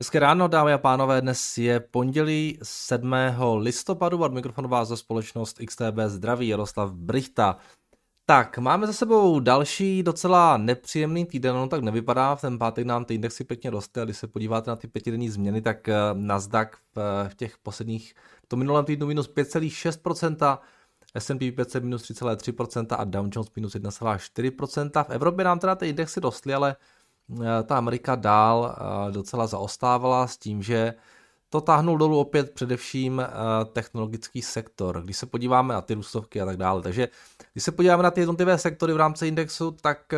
Hezké ráno, dámy a pánové, dnes je pondělí 7. listopadu, od mikrofonu vás za společnost XTB zdraví Jaroslav Brichta. Tak, máme za sebou další docela nepříjemný týden, no tak nevypadá, v ten pátek nám ty indexy pěkně rostly a když se podíváte na ty pětidenní změny, tak eh, Nasdaq v, v těch posledních, v tom minulém týdnu minus 5,6%, S&P 500 minus 3,3% a Dow Jones minus 1,4%. V Evropě nám teda ty indexy rostly, ale Eh, ta Amerika dál eh, docela zaostávala s tím, že to táhnul dolů opět především eh, technologický sektor. Když se podíváme na ty růstovky a tak dále. Takže když se podíváme na ty jednotlivé sektory v rámci indexu, tak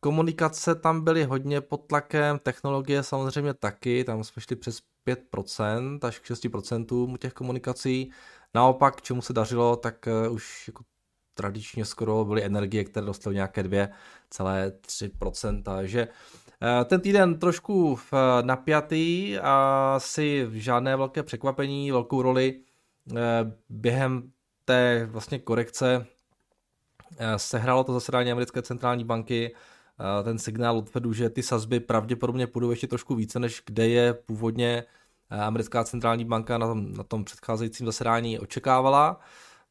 komunikace tam byly hodně pod tlakem, technologie samozřejmě taky, tam jsme šli přes 5% až k 6% těch komunikací. Naopak, čemu se dařilo, tak už jako tradičně skoro byly energie, které dostaly nějaké 2,3%, takže eh, ten týden trošku eh, napjatý a si žádné velké překvapení, velkou roli eh, během té vlastně korekce sehrálo to zasedání americké centrální banky, ten signál od Fedu, že ty sazby pravděpodobně půjdou ještě trošku více, než kde je původně americká centrální banka na tom, na tom předcházejícím zasedání očekávala.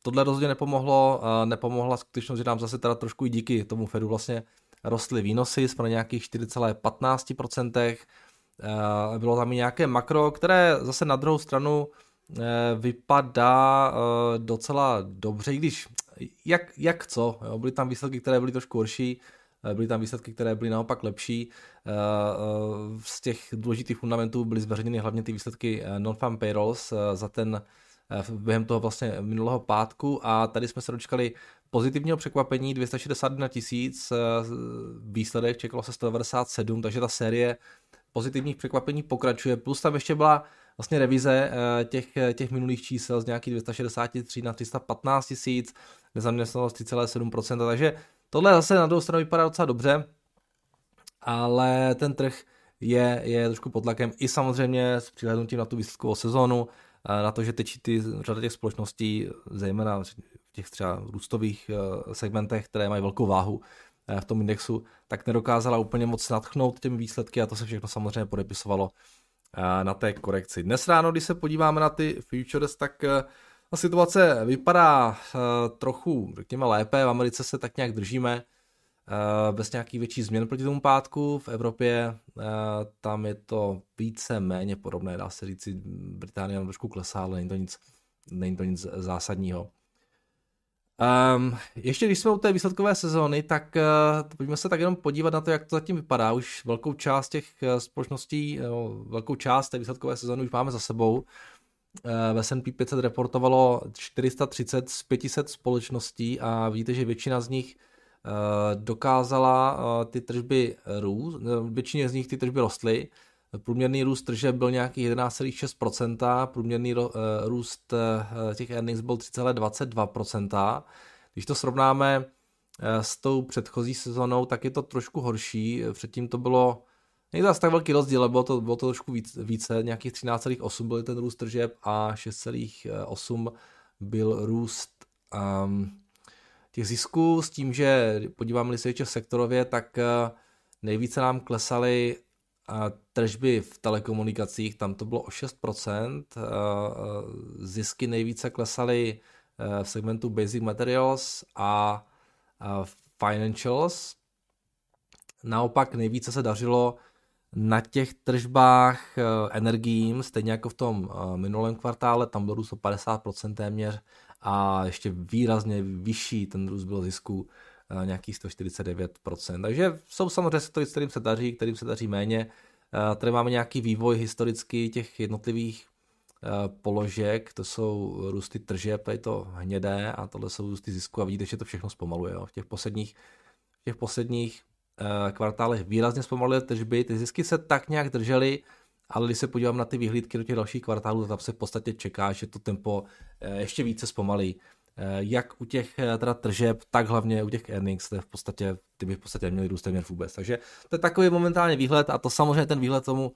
Tohle rozhodně nepomohlo, nepomohla skutečnost, že nám zase teda trošku i díky tomu Fedu vlastně rostly výnosy, jsme na nějakých 4,15%. Bylo tam i nějaké makro, které zase na druhou stranu e, vypadá e, docela dobře, i když jak, jak co, jo? byly tam výsledky, které byly trošku horší, e, byly tam výsledky, které byly naopak lepší. Z těch důležitých fundamentů byly zveřejněny hlavně ty výsledky non-farm payrolls za ten během toho vlastně minulého pátku a tady jsme se dočkali pozitivního překvapení 261 tisíc, eh, výsledek čekalo se 197, takže ta série pozitivních překvapení pokračuje, plus tam ještě byla vlastně revize eh, těch, těch minulých čísel z nějakých 263 na 315 tisíc, nezaměstnanost 3,7%, takže tohle zase na druhou stranu vypadá docela dobře, ale ten trh je, je trošku pod tlakem. I samozřejmě s přihlednutím na tu výsledkovou sezónu, na to, že teď ty řada těch společností, zejména v těch třeba růstových eh, segmentech, které mají velkou váhu eh, v tom indexu, tak nedokázala úplně moc natchnout těmi výsledky a to se všechno samozřejmě podepisovalo eh, na té korekci. Dnes ráno, když se podíváme na ty futures, tak ta situace vypadá trochu, řekněme, lépe. V Americe se tak nějak držíme bez nějakých větších změn proti tomu pátku. V Evropě eh, tam je to více méně podobné, dá se říct, Británie nám trošku klesá, ale není to nic, není to nic zásadního. Um, ještě když jsme u té výsledkové sezóny, tak uh, pojďme se tak jenom podívat na to, jak to zatím vypadá. Už velkou část těch společností, no, velkou část té výsledkové sezóny už máme za sebou. Uh, v S&P 500 reportovalo 430 z 500 společností a vidíte, že většina z nich Eh, dokázala eh, ty tržby růst, většině z nich ty tržby rostly, průměrný růst tržeb byl nějaký 11,6%, průměrný eh, růst těch earnings byl 3,22%. Když to srovnáme s tou předchozí sezónou, tak je to trošku horší. Předtím to bylo, není to tak velký rozdíl, ale bylo to, bylo to trošku víc, více, nějakých 13,8 byl ten růst tržeb a 6,8 byl růst um, těch zisků s tím, že podíváme-li se ještě sektorově, tak eh, nejvíce nám klesaly eh, tržby v telekomunikacích, tam to bylo o 6%, eh, zisky nejvíce klesaly v segmentu Basic Materials a Financials. Naopak nejvíce se dařilo na těch tržbách energiím, stejně jako v tom minulém kvartále, tam byl růst o 50% téměř a ještě výrazně vyšší ten růst byl zisku eh, nějaký 149%. Takže jsou samozřejmě sektory, kterým se daří, kterým se daří méně. Eh, tady máme nějaký vývoj historický těch jednotlivých eh, položek, to jsou růsty tržeb, tady to hnědé a tohle jsou růsty zisku a vidíte, že to všechno zpomaluje. Jo. V těch posledních, v těch posledních kvartálech výrazně zpomaluje tržby, ty zisky se tak nějak držely, ale když se podívám na ty vyhlídky do těch dalších kvartálů, tam se v podstatě čeká, že to tempo eh, ještě více zpomalí. Eh, jak u těch eh, teda tržeb, tak hlavně u těch earnings, to je v podstatě, ty by v podstatě měli růst téměř vůbec. Takže to je takový momentálně výhled a to samozřejmě ten výhled tomu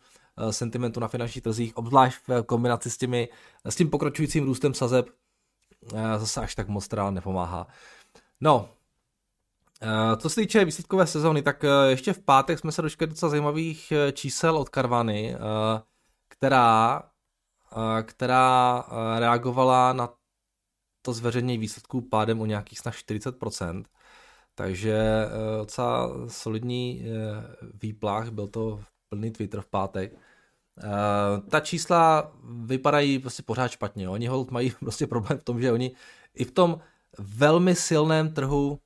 sentimentu na finančních trzích, obzvlášť v kombinaci s, těmi, s tím pokračujícím růstem sazeb, zase až tak moc teda nepomáhá. No, Co se týče výsledkové sezóny, tak ještě v pátek jsme se dočkali docela zajímavých čísel od Karvany, která, která reagovala na to zveřejnění výsledků pádem o nějakých snad 40%. Takže docela solidní výplach, byl to plný Twitter v pátek. Ta čísla vypadají prostě pořád špatně. Oni hold mají prostě problém v tom, že oni i v tom velmi silném trhu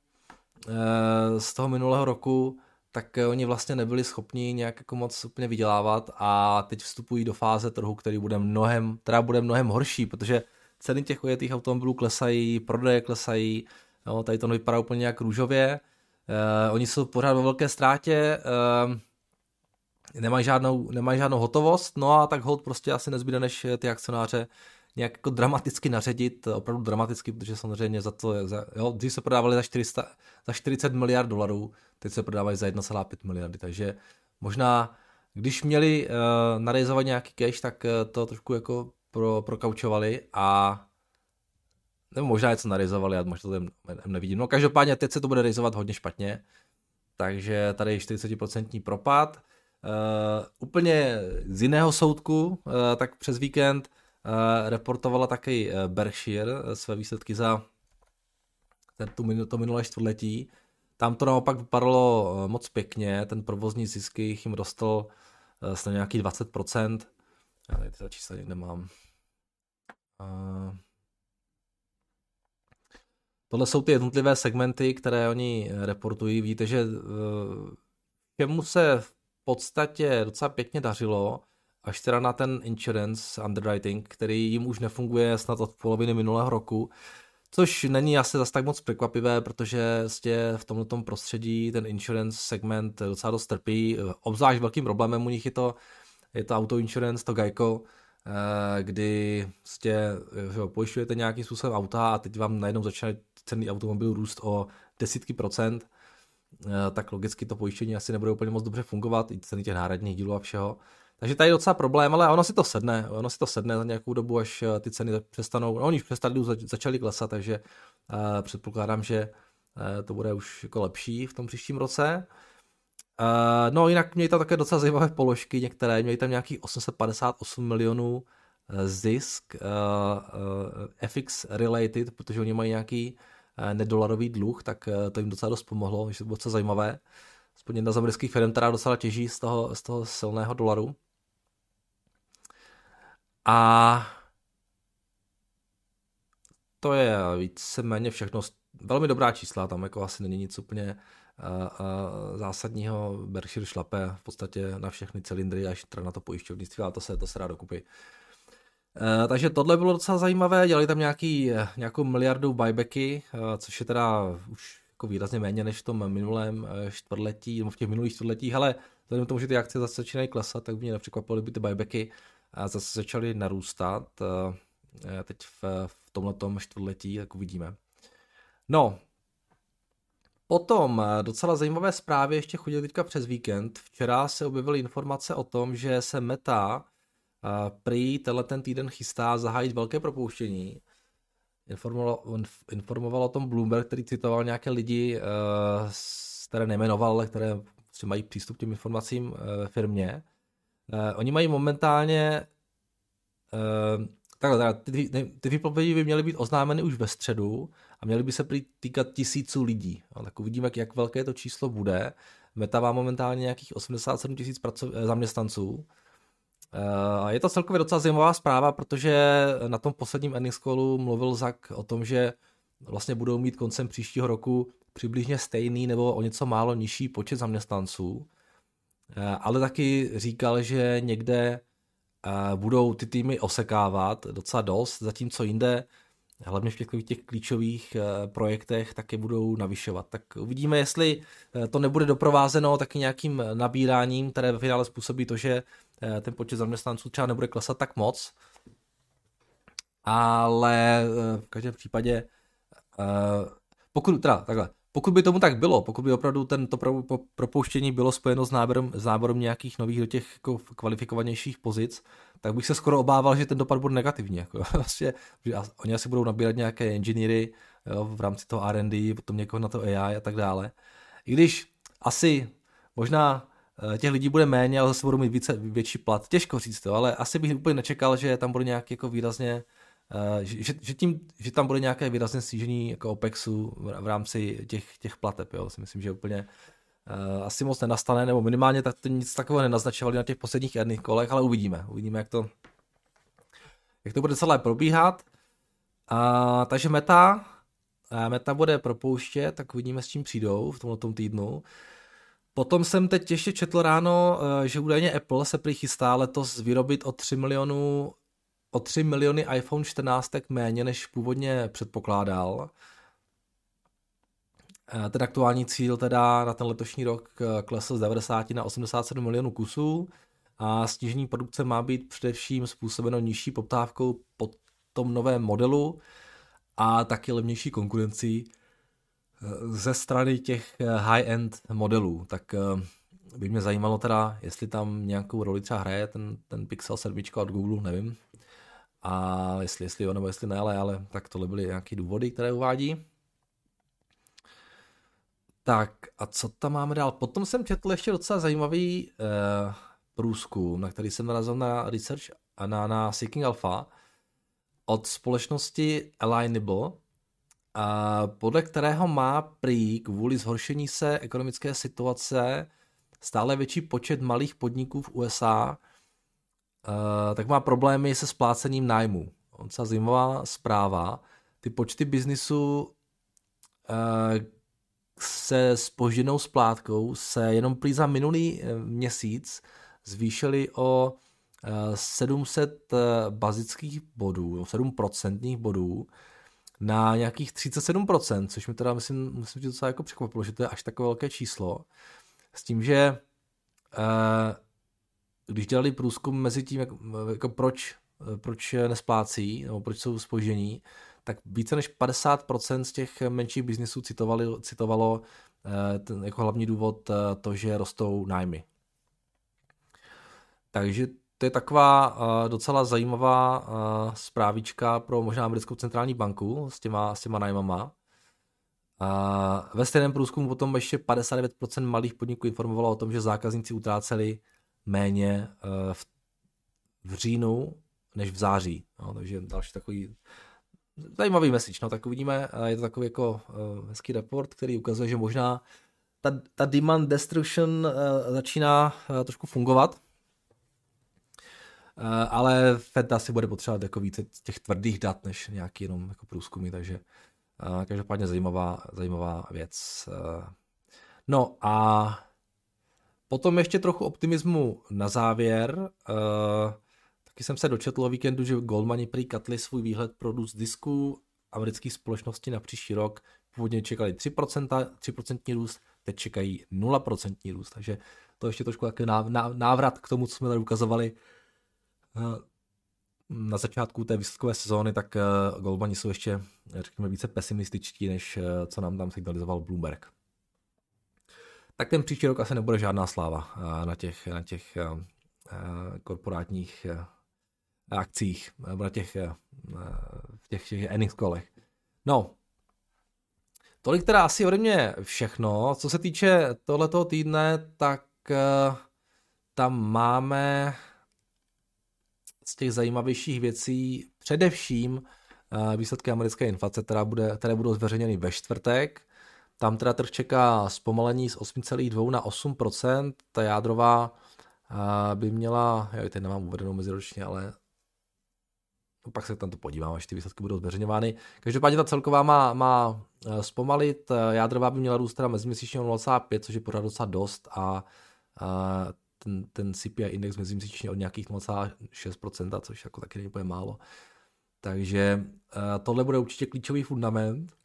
z toho minulého roku, tak oni vlastně nebyli schopni nějak jako moc úplně vydělávat a teď vstupují do fáze trhu, který bude mnohem, která bude mnohem horší, protože ceny těch ojetých automobilů klesají, prodeje klesají, no, tady to nevypadá úplně jak růžově, uh, oni jsou pořád ve velké ztrátě, uh, nemají žádnou, nemají žádnou hotovost, no a tak hold prostě asi nezbyde, než ty akcionáře nějak jako dramaticky naředit, opravdu dramaticky, protože samozřejmě za to, za, jo, když se prodávali za, 400, za 40 miliard dolarů, teď se prodávají za 1,5 miliardy, takže možná, když měli uh, narejzovat nějaký cash, tak uh, to trošku jako pro, prokaučovali a nebo možná něco narejzovali, já možná to nevidím. No každopádně teď se to bude rejzovat hodně špatně, takže tady je 40% propad. Uh, úplně z jiného soudku, uh, tak přes víkend uh, reportovala taky Berkshire své výsledky za ten, tu, to minulé čtvrtletí. Tam to naopak vypadalo moc pěkně, ten provozní zisk jim dostal snad nějaký 20%. Já tady ty čísla někde mám. Uh, tohle jsou ty jednotlivé segmenty, které oni reportují. Víte, že čemu se v podstatě docela pěkně dařilo, až teda na ten insurance underwriting, který jim už nefunguje snad od poloviny minulého roku, což není asi zase tak moc překvapivé, protože vlastně v tomto prostředí ten insurance segment docela dost trpí. Obzvlášť velkým problémem u nich je to, je to auto insurance, to Geico, eh, kdy vlastně, že pojišťujete nějakým způsobem auta a teď vám najednou začne ceny automobilů růst o desítky procent, Eh, tak logicky to pojištění asi nebude úplně moc dobře fungovat, i ceny těch náhradních dílů a všeho. Takže tady je docela problém, ale ono si to sedne, ono si to sedne za nějakou dobu, až eh, ty ceny přestanou, no oni už přestali, začaly klesat, takže uh, předpokládám, že uh, to bude už jako lepší v tom příštím roce. Uh, no jinak měli tam také docela zajímavé položky, některé, měli tam nějaký 858 milionů zisk, uh, uh, FX related, protože oni mají nějaký Eh, nedolarový dluh, tak eh, to jim docela dost pomohlo, že to bylo docela zajímavé. Aspoň jedna z amerických firm, která docela těží z toho, z toho silného dolaru. A to je víceméně všechno. Velmi dobrá čísla, tam jako asi není nic úplně uh, uh, zásadního. Berkshire šlape v podstatě na všechny cylindry, až teda na to pojišťovnictví, ale to se, to se rád dokupy. Eh, takže tohle bylo docela zajímavé, dělali tam nějaký, eh, nějakou miliardu buybacky, což je teda už jako výrazně méně než v tom minulém čtvrtletí, nebo v těch minulých čtvrtletích, ale vzhledem k tomu, že ty akce zase začínají klesat, tak by mě nepřekvapilo, kdyby ty buybacky zase začaly narůstat teď v, v tomhle čtvrtletí, jak uvidíme. No, Potom docela zajímavé zprávy ještě chodily teďka přes víkend. Včera se objevily informace o tom, že se Meta prý tenhle ten týden chystá zahájit velké propouštění. Informoval, informoval o tom Bloomberg, který citoval nějaké lidi, které nejmenoval, ale které mají přístup k těm informacím firmě. Uh, oni mají momentálně uh, takhle, ty, ty výpovědi by měly být oznámeny už ve středu a měly by se týkat tisíců lidí. No, tak uvidíme, jak, jak velké to číslo bude. Meta má momentálně nějakých 87 tisíc zaměstnanců. Eh, je to celkově docela zajímavá zpráva, protože na tom posledním earnings callu mluvil Zak o tom, že vlastně budou mít koncem příštího roku přibližně stejný nebo o něco málo nižší počet zaměstnanců, ale taky říkal, že někde eh, budou ty týmy osekávat docela dost, zatímco jinde, hlavně v těch, těch klíčových projektech, taky budou navyšovat. Tak uvidíme, jestli to nebude doprovázeno taky nějakým nabíráním, které ve finále způsobí to, že Eh, ten počet zaměstnanců třeba nebude klesat tak moc, ale eh, v každém případě, eh, pokud, teda takhle, pokud by tomu tak bylo, pokud by opravdu tento propouštění bylo spojeno s náborem, s náborem nějakých nových do těch jako kvalifikovanějších pozic, tak bych se skoro obával, že ten dopad bude negativní. Jako, vlastně, že oni asi budou nabírat nějaké inženýry jo, v rámci toho R&D, potom někoho na to AI a tak dále. I když asi možná eh, těch lidí bude méně, ale zase budou mít více, větší plat. Těžko říct to, ale asi bych úplně nečekal, že tam bude nějak jako výrazně že, že, tím, že tam bude nějaké výrazné snížení jako OPEXu v rámci těch, těch plateb, jo, si myslím, že úplně uh, asi moc nenastane, nebo minimálně tak to nic takového nenaznačovali na těch posledních jedných kolech, ale uvidíme, uvidíme, jak to, jak to bude celé probíhat. Uh, takže meta, meta bude propouštět, tak uvidíme, s čím přijdou v tomto týdnu. Potom jsem teď ještě četl ráno, že údajně Apple se prý chystá letos vyrobit o 3 milionů o 3 miliony iPhone 14 méně, než původně předpokládal. Eh, ten aktuální cíl teda na ten letošní rok eh, klesl z 90 na 87 milionů kusů a snížení produkce má být především způsobeno nižší poptávkou po tom novém modelu a taky levnější konkurencí eh, ze strany těch high-end modelů. Tak by mě zajímalo teda, jestli tam nějakou roli třeba hraje ten, ten Pixel 7 od Google, nevím, a jestli, jestli jo nebo jestli ne, ale, ale tak tohle byly nějaké důvody, které uvádí. Tak a co tam máme dál? Potom jsem četl ještě docela zajímavý eh, průzkum, na který jsem narazil na Research a na, na Seeking Alpha od společnosti Alignable, a podle kterého má prý kvůli zhoršení se ekonomické situace stále větší počet malých podniků v USA tak má problémy se splácením nájmu. Docela zajímavá zpráva. Ty počty biznisu uh, se spožděnou splátkou se jenom prý za minulý eh, měsíc zvýšily o 700 bazických bodů, 7% bodů na nějakých 37%, což mi teda myslím, myslím že docela jako překvapilo, že to je až takové velké číslo. S tím, že když dělali průzkum mezi tím, jak, jako proč, proč nesplácí, nebo proč jsou spoždění, tak více než 50% z těch menších biznisů citovali, citovalo eh, ten, jako hlavní důvod eh, to, že rostou nájmy. Takže to je taková uh, docela zajímavá zprávička pro možná americkou centrální banku s těma, s těma nájmama. Ve stejném průzkumu potom ještě 59% malých podniků informovalo o tom, že zákazníci utráceli méně eh, v, v říjnu než v září. No, takže další takový zajímavý message. No, tak uvidíme. Je to takový jako uh, hezký report, který ukazuje, že možná ta, ta demand destruction začíná trošku fungovat. Ale Fed asi bude potřebovat jako více těch tvrdých dat, než nějaký jenom jako průzkumy, takže každopádně zajímavá, zajímavá věc. No a Potom ještě trochu optimismu na závěr. Uh, taky jsem se dočetl o víkendu, že Goldmani prý katli svůj výhled pro růst amerických společností na příští rok. Původně čekali 3%, 3% růst, teď čekají 0% růst, takže to ještě trošku takový návrat k tomu, co jsme tady ukazovali uh, na začátku té výsledkové sezóny, tak uh, Goldmani jsou ještě, řekněme, více pesimističtí, než co nám tam signalizoval Bloomberg tak ten příští rok asi nebude žádná sláva eh, na těch, na těch eh, eh, korporátních akcích, nebo na těch, v těch, těch earnings kolech. No, tolik teda asi ode mě všechno. Co se týče tohletoho týdne, tak tam máme z těch zajímavějších věcí především výsledky americké inflace, která bude, které budou zveřejněny ve čtvrtek. Tam teda trh čeká zpomalení z 8,2 na 8%. Ta jádrová by měla, já teď nemám uvedenou meziročně, ale pak se tam to podívám, až ty výsledky budou zveřejňovány. Každopádně ta celková má, má e, zpomalit, jádrová by měla růst teda meziměsíčně 0,5, což je pořád docela dost a, a ten, ten CPI index meziměsíčně od nějakých 0,6%, což jako taky není málo. Takže tohle bude určitě klíčový fundament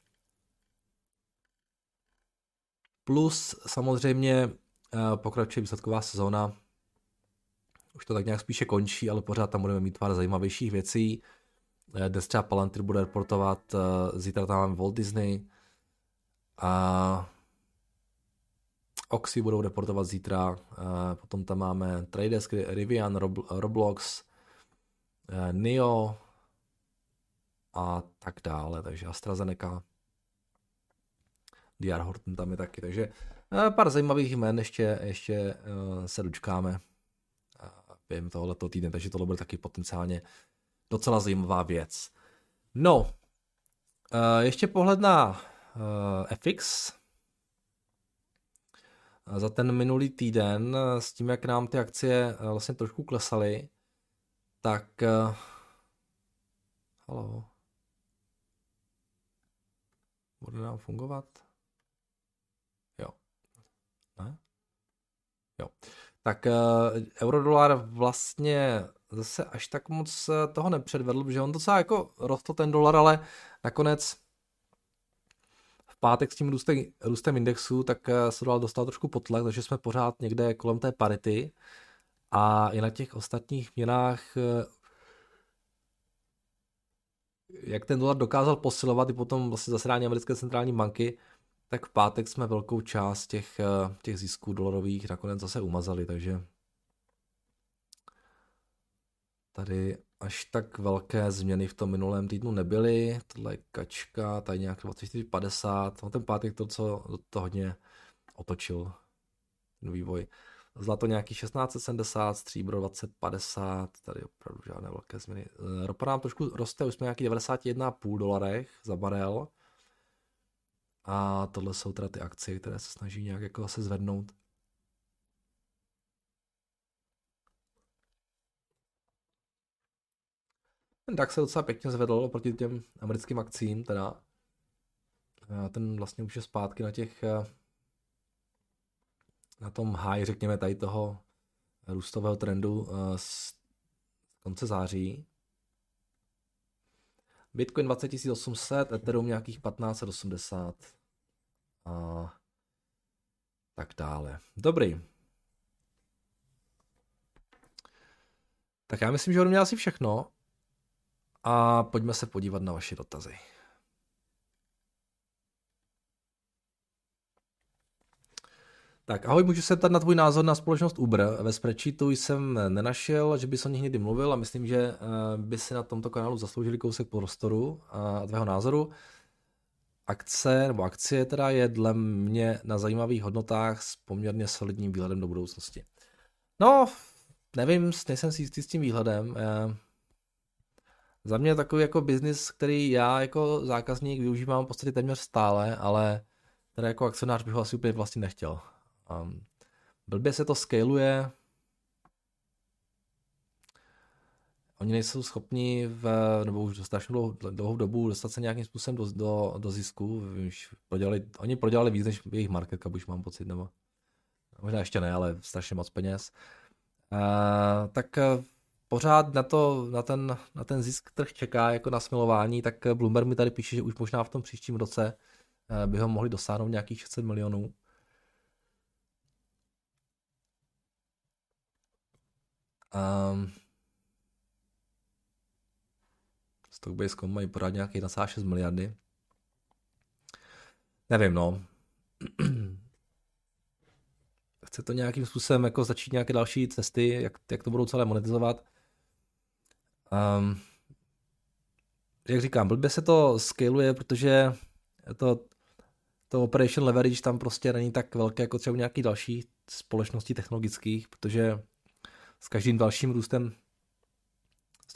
Plus samozřejmě eh, pokračuje výsledková sezóna. Už to tak nějak spíše končí, ale pořád tam budeme mít pár zajímavějších věcí. Eh, dnes třeba Palantir bude reportovat, eh, zítra tam máme Walt Disney a Oxy budou reportovat zítra, potom tam máme Tradesk, Rivian, Roblox, Neo a tak dále, takže AstraZeneca DR Horton tam je taky, takže uh, pár zajímavých jmen ještě, ještě uh, se dočkáme během tohoto týdne, takže tohle bude taky potenciálně docela zajímavá věc. No, ještě pohled na FX. Za ten minulý týden, s tím, jak nám ty akcie vlastně trošku klesaly, tak... Halo. Bude nám fungovat? Jo. Ne? Jo. Tak uh, eurodolar vlastně zase až tak moc eh, toho nepředvedl, protože on docela jako rostl ten dolar, ale nakonec v pátek s tím růstem, růstem indexu, tak eh, se dolar dostal trošku potlak, takže jsme pořád někde kolem té parity a i na těch ostatních měnách jak ten dolar dokázal posilovat i potom vlastně zasedání americké centrální banky, tak v pátek jsme velkou část těch, těch zisků dolarových nakonec zase umazali, takže Tady až tak velké změny v tom minulém týdnu nebyly. Tohle je kačka, tady nějak 24,50. No ten pátek to, co to hodně otočil ten vývoj. Zlato nějaký 1670, stříbro 2050, tady opravdu žádné velké změny. Eh, ropa nám trošku roste, už jsme nějaký 91,5 dolarech za barel. A tohle jsou teda ty akcie, které se snaží nějak jako se zvednout. Ten DAX se docela pěkně zvedl oproti těm americkým akcím, teda. Ten vlastně už je zpátky na těch eh, na tom high, řekněme, tady toho růstového trendu eh, z konce září. Bitcoin 20 800, Ethereum nějakých 1580 a tak dále. Dobrý. Tak já myslím, že ode mě asi všechno a pojďme se podívat na vaše dotazy. Tak ahoj, můžu se ptat na tvůj názor na společnost Uber. Ve spreadsheetu jsem nenašel, že bys o nich někdy mluvil a myslím, že eh, by si na tomto kanálu zasloužili kousek prostoru a tvého názoru. Akce, nebo akcie teda je dle mě na zajímavých hodnotách s poměrně solidním výhledem do budoucnosti. No, nevím, nejsem si jistý s tím výhledem. Eh, za mě je takový jako biznis, který já jako zákazník využívám v podstatě téměř stále, ale teda jako akcionář bych ho asi úplně vlastně nechtěl. Um, blbě se to scaluje, oni nejsou schopni v, nebo už strašně dlouhou, dlouhou dobu dostat se nějakým způsobem do, do, do zisku. Už prodělali, oni prodělali víc než jejich market cap, už mám pocit, nebo možná ještě ne, ale strašně moc peněz. Uh, tak uh, pořád na, to, na, ten, na ten zisk trh čeká jako na smilování, tak Bloomberg mi tady píše, že už možná v tom příštím roce uh, by ho mohli dosáhnout nějakých 600 milionů. Um, Stockbase.com mají pořád nějaký 1,6 miliardy. Nevím, no. Chce to nějakým způsobem jako začít nějaké další cesty, jak, jak to budou celé monetizovat. Um, jak říkám, blbě se to scaluje, protože to, to operation leverage tam prostě není tak velké jako třeba u nějakých dalších společností technologických, protože s každým dalším růstem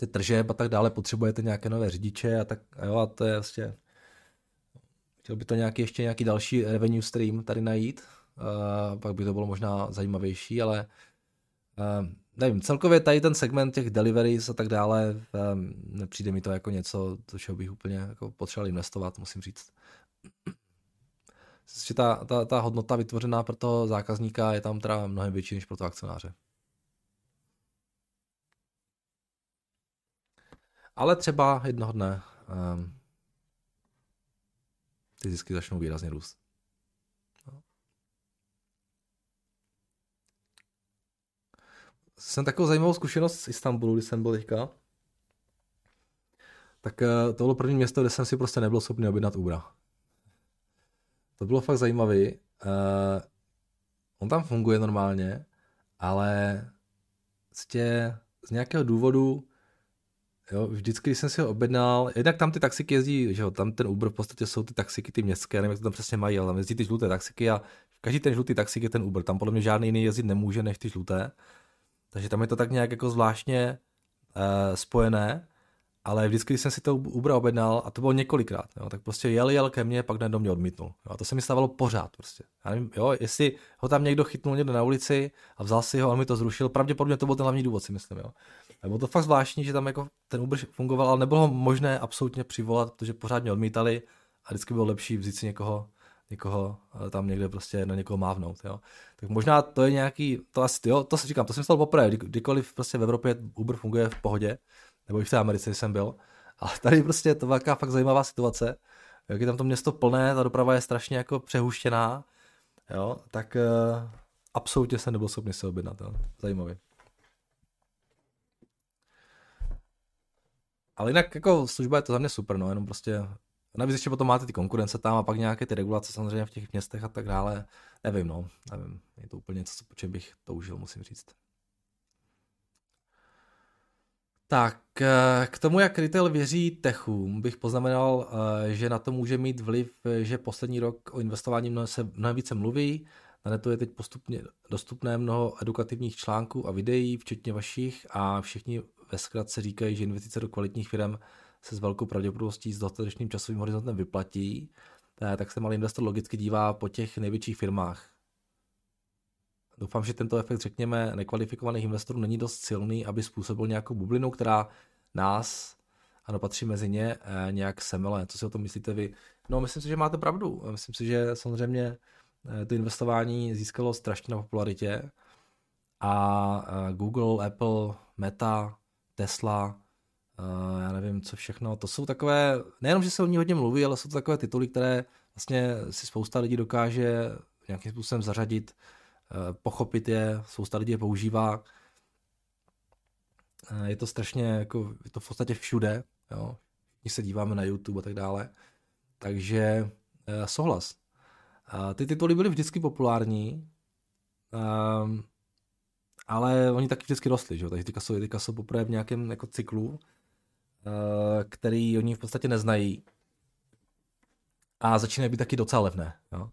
vlastně tržeb a tak dále potřebujete nějaké nové řidiče a tak a jo, a to je vlastně chtěl by to nějaký, ještě nějaký další revenue stream tady najít, uh, pak by to bylo možná zajímavější, ale uh, nevím, celkově tady ten segment těch deliveries a tak dále, um, nepřijde mi to jako něco, do čeho bych úplně jako potřeboval investovat, musím říct. Že ta, ta, ta hodnota vytvořená pro toho zákazníka je tam teda mnohem větší než pro toho akcionáře. Ale třeba jednoho dne um, ty zisky začnou výrazně růst. No. Jsem takovou zajímavou zkušenost z Istanbulu, když jsem byl teďka. Tak uh, to bylo první město, kde jsem si prostě nebyl schopný objednat Uber. To bylo fakt zajímavý. Uh, on tam funguje normálně, ale z nějakého důvodu Jo, vždycky, když jsem si ho objednal, jednak tam ty taxiky jezdí, že jo, tam ten Uber v podstatě jsou ty taxiky, ty městské, nevím, jak to tam přesně mají, ale tam jezdí ty žluté taxiky a každý ten žlutý taxik je ten Uber, tam podle mě žádný jiný jezdit nemůže než ty žluté. Takže tam je to tak nějak jako zvláštně uh, spojené, ale vždycky, když jsem si to Uber objednal, a to bylo několikrát, jo, tak prostě jel, jel ke mně, pak do mě odmítnul. Jo, a to se mi stávalo pořád prostě. Já nevím, jo, jestli ho tam někdo chytnul někde na ulici a vzal si ho a on mi to zrušil, pravděpodobně to byl ten hlavní důvod, si myslím. Jo. Bylo to fakt zvláštní, že tam jako ten Uber fungoval, ale nebylo možné absolutně přivolat, protože pořád mě odmítali a vždycky bylo lepší vzít si někoho, někoho eh, tam někde prostě na někoho mávnout, jo. Tak možná to je nějaký, to asi, jo, to si říkám, to jsem stalo poprvé, kdy, kdykoliv prostě v Evropě Uber funguje v pohodě, nebo i v té Americe jsem byl, ale tady prostě je to velká fakt zajímavá situace, jak je tam to město plné, ta doprava je strašně jako přehuštěná, jo, tak uh, absolutně jsem nebyl schopný se objednat, jo. zajímavý. Ale jinak jako služba je to za mě super, no, jenom prostě Navíc ještě potom máte ty konkurence tam a pak nějaké ty regulace samozřejmě v těch městech a tak dále. Nevím, no, nevím. Je to úplně něco, po čem bych toužil, musím říct. Tak, eh, k tomu, jak retail věří techům, bych poznamenal, eh, že na to může mít vliv, že poslední rok o investování se mnohem více mluví. Na netu je teď postupně dostupné mnoho edukativních článků a videí, včetně vašich, a všichni ve zkratce říkají, že investice do kvalitních firm se s velkou pravděpodobností s dostatečným časovým horizontem vyplatí, eh, tak se malý investor logicky dívá po těch největších firmách. Doufám, že tento efekt, řekněme, nekvalifikovaných investorů není dost silný, aby způsobil nějakou bublinu, která nás, ano, patří mezi ně, eh, nějak semele. Co si o tom myslíte vy? No, myslím si, že máte pravdu. Myslím si, že samozřejmě eh, to investování získalo strašně na popularitě a Google, Apple, Meta, Tesla, uh, já nevím, co všechno. To jsou takové, nejenom, že se o ní hodně mluví, ale jsou to takové tituly, které vlastně si spousta lidí dokáže nějakým způsobem zařadit, uh, pochopit je, spousta lidí je používá. Uh, je to strašně, jako, je to v podstatě všude, jo. Když se díváme na YouTube a tak dále. Takže uh, souhlas. Uh, ty tituly byly vždycky populární, uh, ale oni taky vždycky rostli, že jo? takže teďka jsou, teďka jsou poprvé v nějakém jako cyklu, Eh, který oni v podstatě neznají. A začínají být taky docela levné. Jo?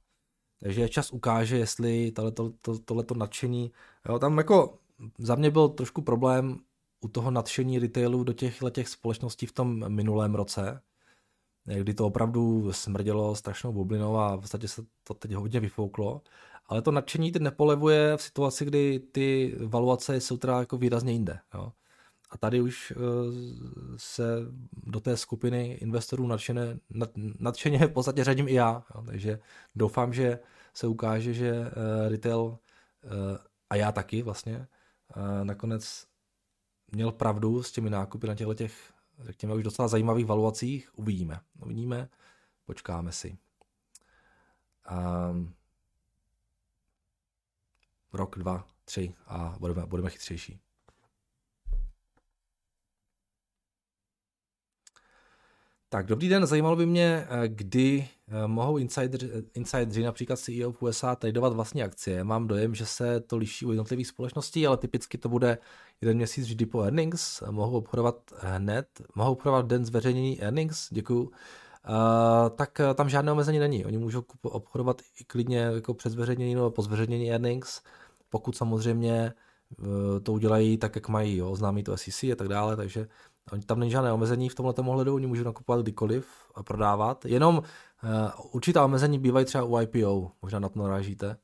Takže čas ukáže, jestli tohleto, to, tohleto nadšení, jo, tam jako za mě byl trošku problém u toho nadšení retailu do těch těch společností v tom minulém roce, kdy to opravdu smrdělo strašnou bublinou a v podstatě se to teď hodně vyfouklo. Ale to nadšení teď nepolevuje v situaci, kdy ty valuace jsou teda jako výrazně jinde. Jo. A tady už eh, se do té skupiny investorů nadšené, nad, nadšeně v podstatě řadím i já. Jo. Takže doufám, že se ukáže, že eh, retail eh, a já taky vlastně nakonec měl pravdu s těmi nákupy na těchto těch, řekněme, už docela zajímavých valuacích. Uvidíme. Uvidíme, počkáme si. Um, rok, dva, tři a budeme, budeme chytřejší. Tak, dobrý den, zajímalo by mě, eh, kdy eh, mohou insider, insideri, například CEO v USA, tradovat vlastní akcie. Mám dojem, že se to liší u jednotlivých společností, ale typicky to bude jeden měsíc vždy po earnings. Mohou obchodovat hned, mohou obchodovat den zveřejnění earnings, děkuju. Uh, tak tam žádné omezení není. Oni můžou obchodovat i klidně jako před zveřejnění nebo po zveřejnění earnings, pokud samozřejmě to udělají tak, jak mají, jo, známí to SEC a tak dále, takže tam není žádné omezení v tomhle ohledu, oni můžou nakupovat kdykoliv a prodávat. Jenom uh, určitá omezení bývají třeba u IPO, možná na to narážíte.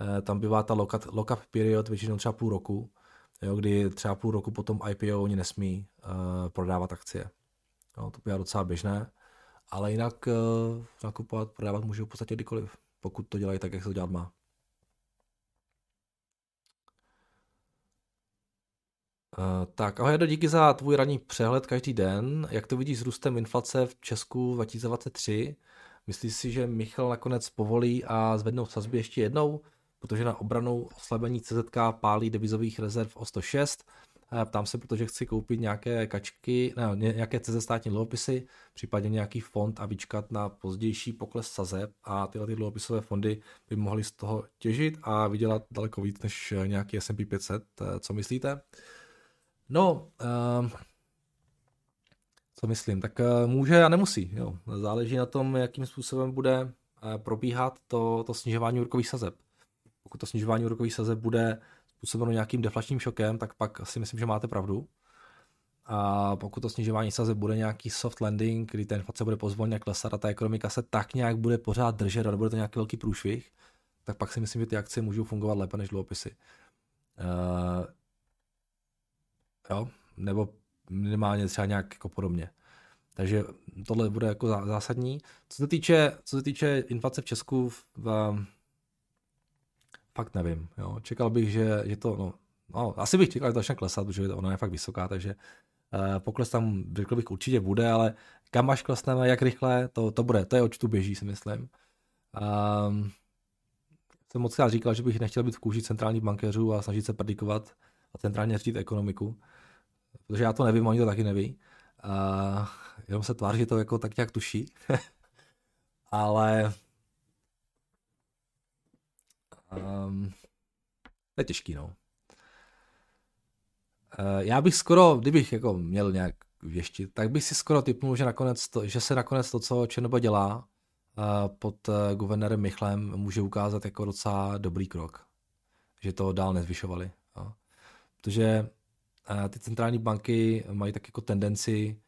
Uh, tam bývá ta lock-up period většinou třeba půl roku, jo, kdy třeba půl roku potom IPO oni nesmí uh, prodávat akcie. Jo, to bývá docela běžné, ale jinak uh, nakupovat, prodávat můžou v podstatě kdykoliv, pokud to dělají tak, jak se to dělat má. Uh, tak, ahoj, díky za tvůj ranní přehled každý den. Jak to vidíš s růstem inflace v Česku 2023? Myslíš si, že Michal nakonec povolí a zvednou sazby ještě jednou? Protože na obranou oslabení CZK pálí devizových rezerv o 106. Ptám se, protože chci koupit nějaké kačky, ne, nějaké CZ státní dluhopisy, případně nějaký fond a vyčkat na pozdější pokles sazeb a tyhle ty dluhopisové fondy by mohly z toho těžit a vydělat daleko víc než nějaký S&P 500. Co myslíte? No, uh, co myslím, tak eh, může a nemusí. Jo. Záleží na tom, jakým způsobem bude eh, probíhat to, to snižování úrokových sazeb. Pokud to snižování úrokových sazeb bude způsobeno nějakým deflačním šokem, tak pak si myslím, že máte pravdu. A pokud to snižování sazeb bude nějaký soft landing, kdy ta inflace bude pozvolně klesat a ta ekonomika se tak nějak bude pořád držet a nebude to nějaký velký průšvih, tak pak si myslím, že ty akcie můžou fungovat lépe než dluhopisy. Uh, jo, nebo minimálně třeba nějak jako podobně. Takže tohle bude jako zásadní. Co se týče, co se týče inflace v Česku, v, v, fakt nevím. Jo. Čekal bych, že, že to, no, no, asi bych čekal, že to začne klesat, protože ona je fakt vysoká, takže uh, pokles tam, řekl bych, určitě bude, ale kam až klesneme, jak rychle, to, to bude, to je očtu běží, si myslím. Um, jsem moc krát říkal, že bych nechtěl být v kůži centrálních bankéřů a snažit se predikovat a centrálně řídit ekonomiku protože já to nevím, oni to taky neví. Uh, jenom se tváří, že to jako tak nějak tuší. Ale um, to je těžký, no. Uh, já bych skoro, kdybych jako měl nějak věštit, tak bych si skoro typnul, že, nakonec to, že se nakonec to, co ČNB dělá uh, pod uh, guvernérem Michlem, může ukázat jako docela dobrý krok. Že to dál nezvyšovali. No. Protože ty centrální banky mají tak jako tendenci,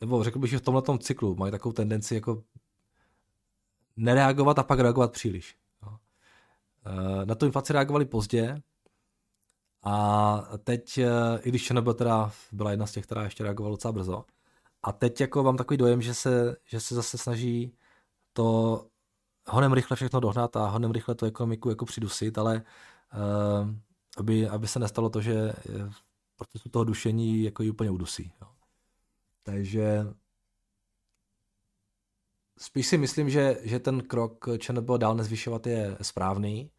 nebo řekl bych, že v tomhle cyklu mají takovou tendenci jako nereagovat a pak reagovat příliš. E, na tu inflaci reagovali pozdě a teď, e, i když ČNB teda byla jedna z těch, která ještě reagovala docela brzo, a teď jako mám takový dojem, že se, že se zase snaží to honem rychle všechno dohnat a honem rychle tu ekonomiku jako přidusit, ale uh, aby, aby se nestalo to, že procesu toho dušení jako ji úplně udusí. Jo. Takže spíš si myslím, že, že ten krok ČNB dál nezvyšovat je správný,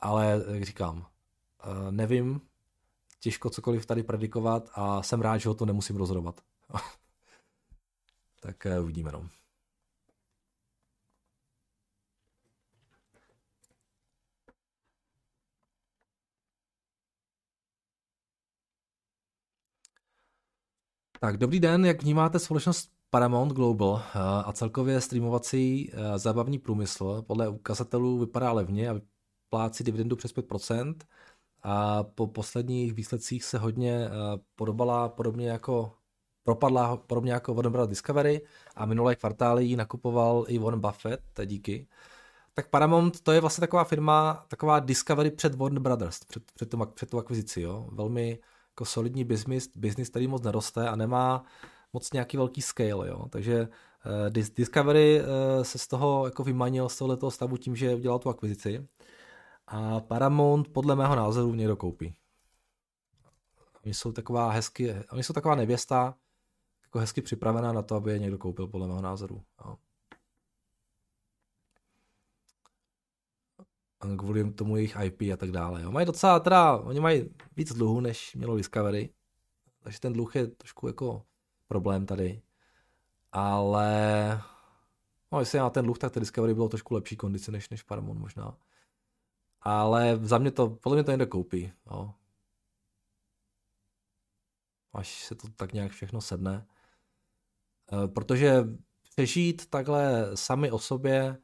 ale jak říkám, eh, nevím, těžko cokoliv tady predikovat a jsem rád, že ho to nemusím rozhodovat. tak eh, uvidíme. No. Tak, dobrý den, jak vnímáte společnost Paramount Global eh, a celkově streamovací eh, zábavní průmysl? Podle ukazatelů vypadá levně a plácí dividendu přes 5%. A po posledních výsledcích se hodně eh, podobala podobně jako propadla podobně jako Warner Bros. Discovery a minulé kvartály ji nakupoval i Warren Buffett, díky. Tak Paramount to je vlastně taková firma, taková Discovery před Warner Brothers, před, před, tu, před tu akvizici, jo. Velmi jako solidní business, business, který moc neroste a nemá moc nějaký velký scale, jo. Takže uh, Discovery uh, se z toho jako vymanil z tohoto stavu tím, že udělal tu akvizici a Paramount podle mého názoru někdo koupí. Oni jsou taková hezky, oni jsou taková nevěsta, jako hezky připravená na to, aby je někdo koupil, podle mého názoru. Jo. kvůli tomu jejich IP a tak dále. Jo. Mají docela, teda, oni mají víc dluhu, než mělo Discovery, takže ten dluh je trošku jako problém tady. Ale no, jestli má ten dluh, tak ten Discovery bylo trošku lepší kondici než, než Paramount možná. Ale za mě to, podle mě to někdo koupí. Jo. Až se to tak nějak všechno sedne. E, protože přežít takhle sami o sobě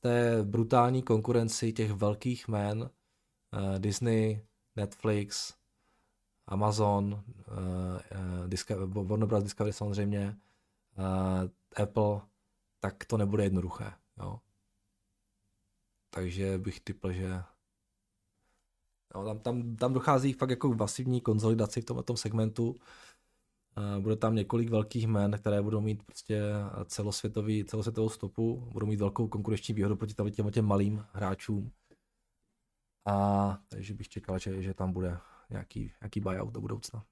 té brutální konkurenci těch velkých jmén, uh, Disney, Netflix, Amazon, uh, Discovery, Warner Bros. Discovery samozřejmě, uh, Apple, tak to nebude jednoduché. Jo. Takže bych typl, že no, tam, tam, tam dochází fakt jako k masivní konzolidaci v tomto segmentu. Bude tam několik velkých jmen, které budou mít prostě celosvětový, celosvětovou stopu, budou mít velkou konkurenční výhodu proti těm, těm malým hráčům. A takže bych čekal, že, že tam bude nějaký, nějaký buyout do budoucna.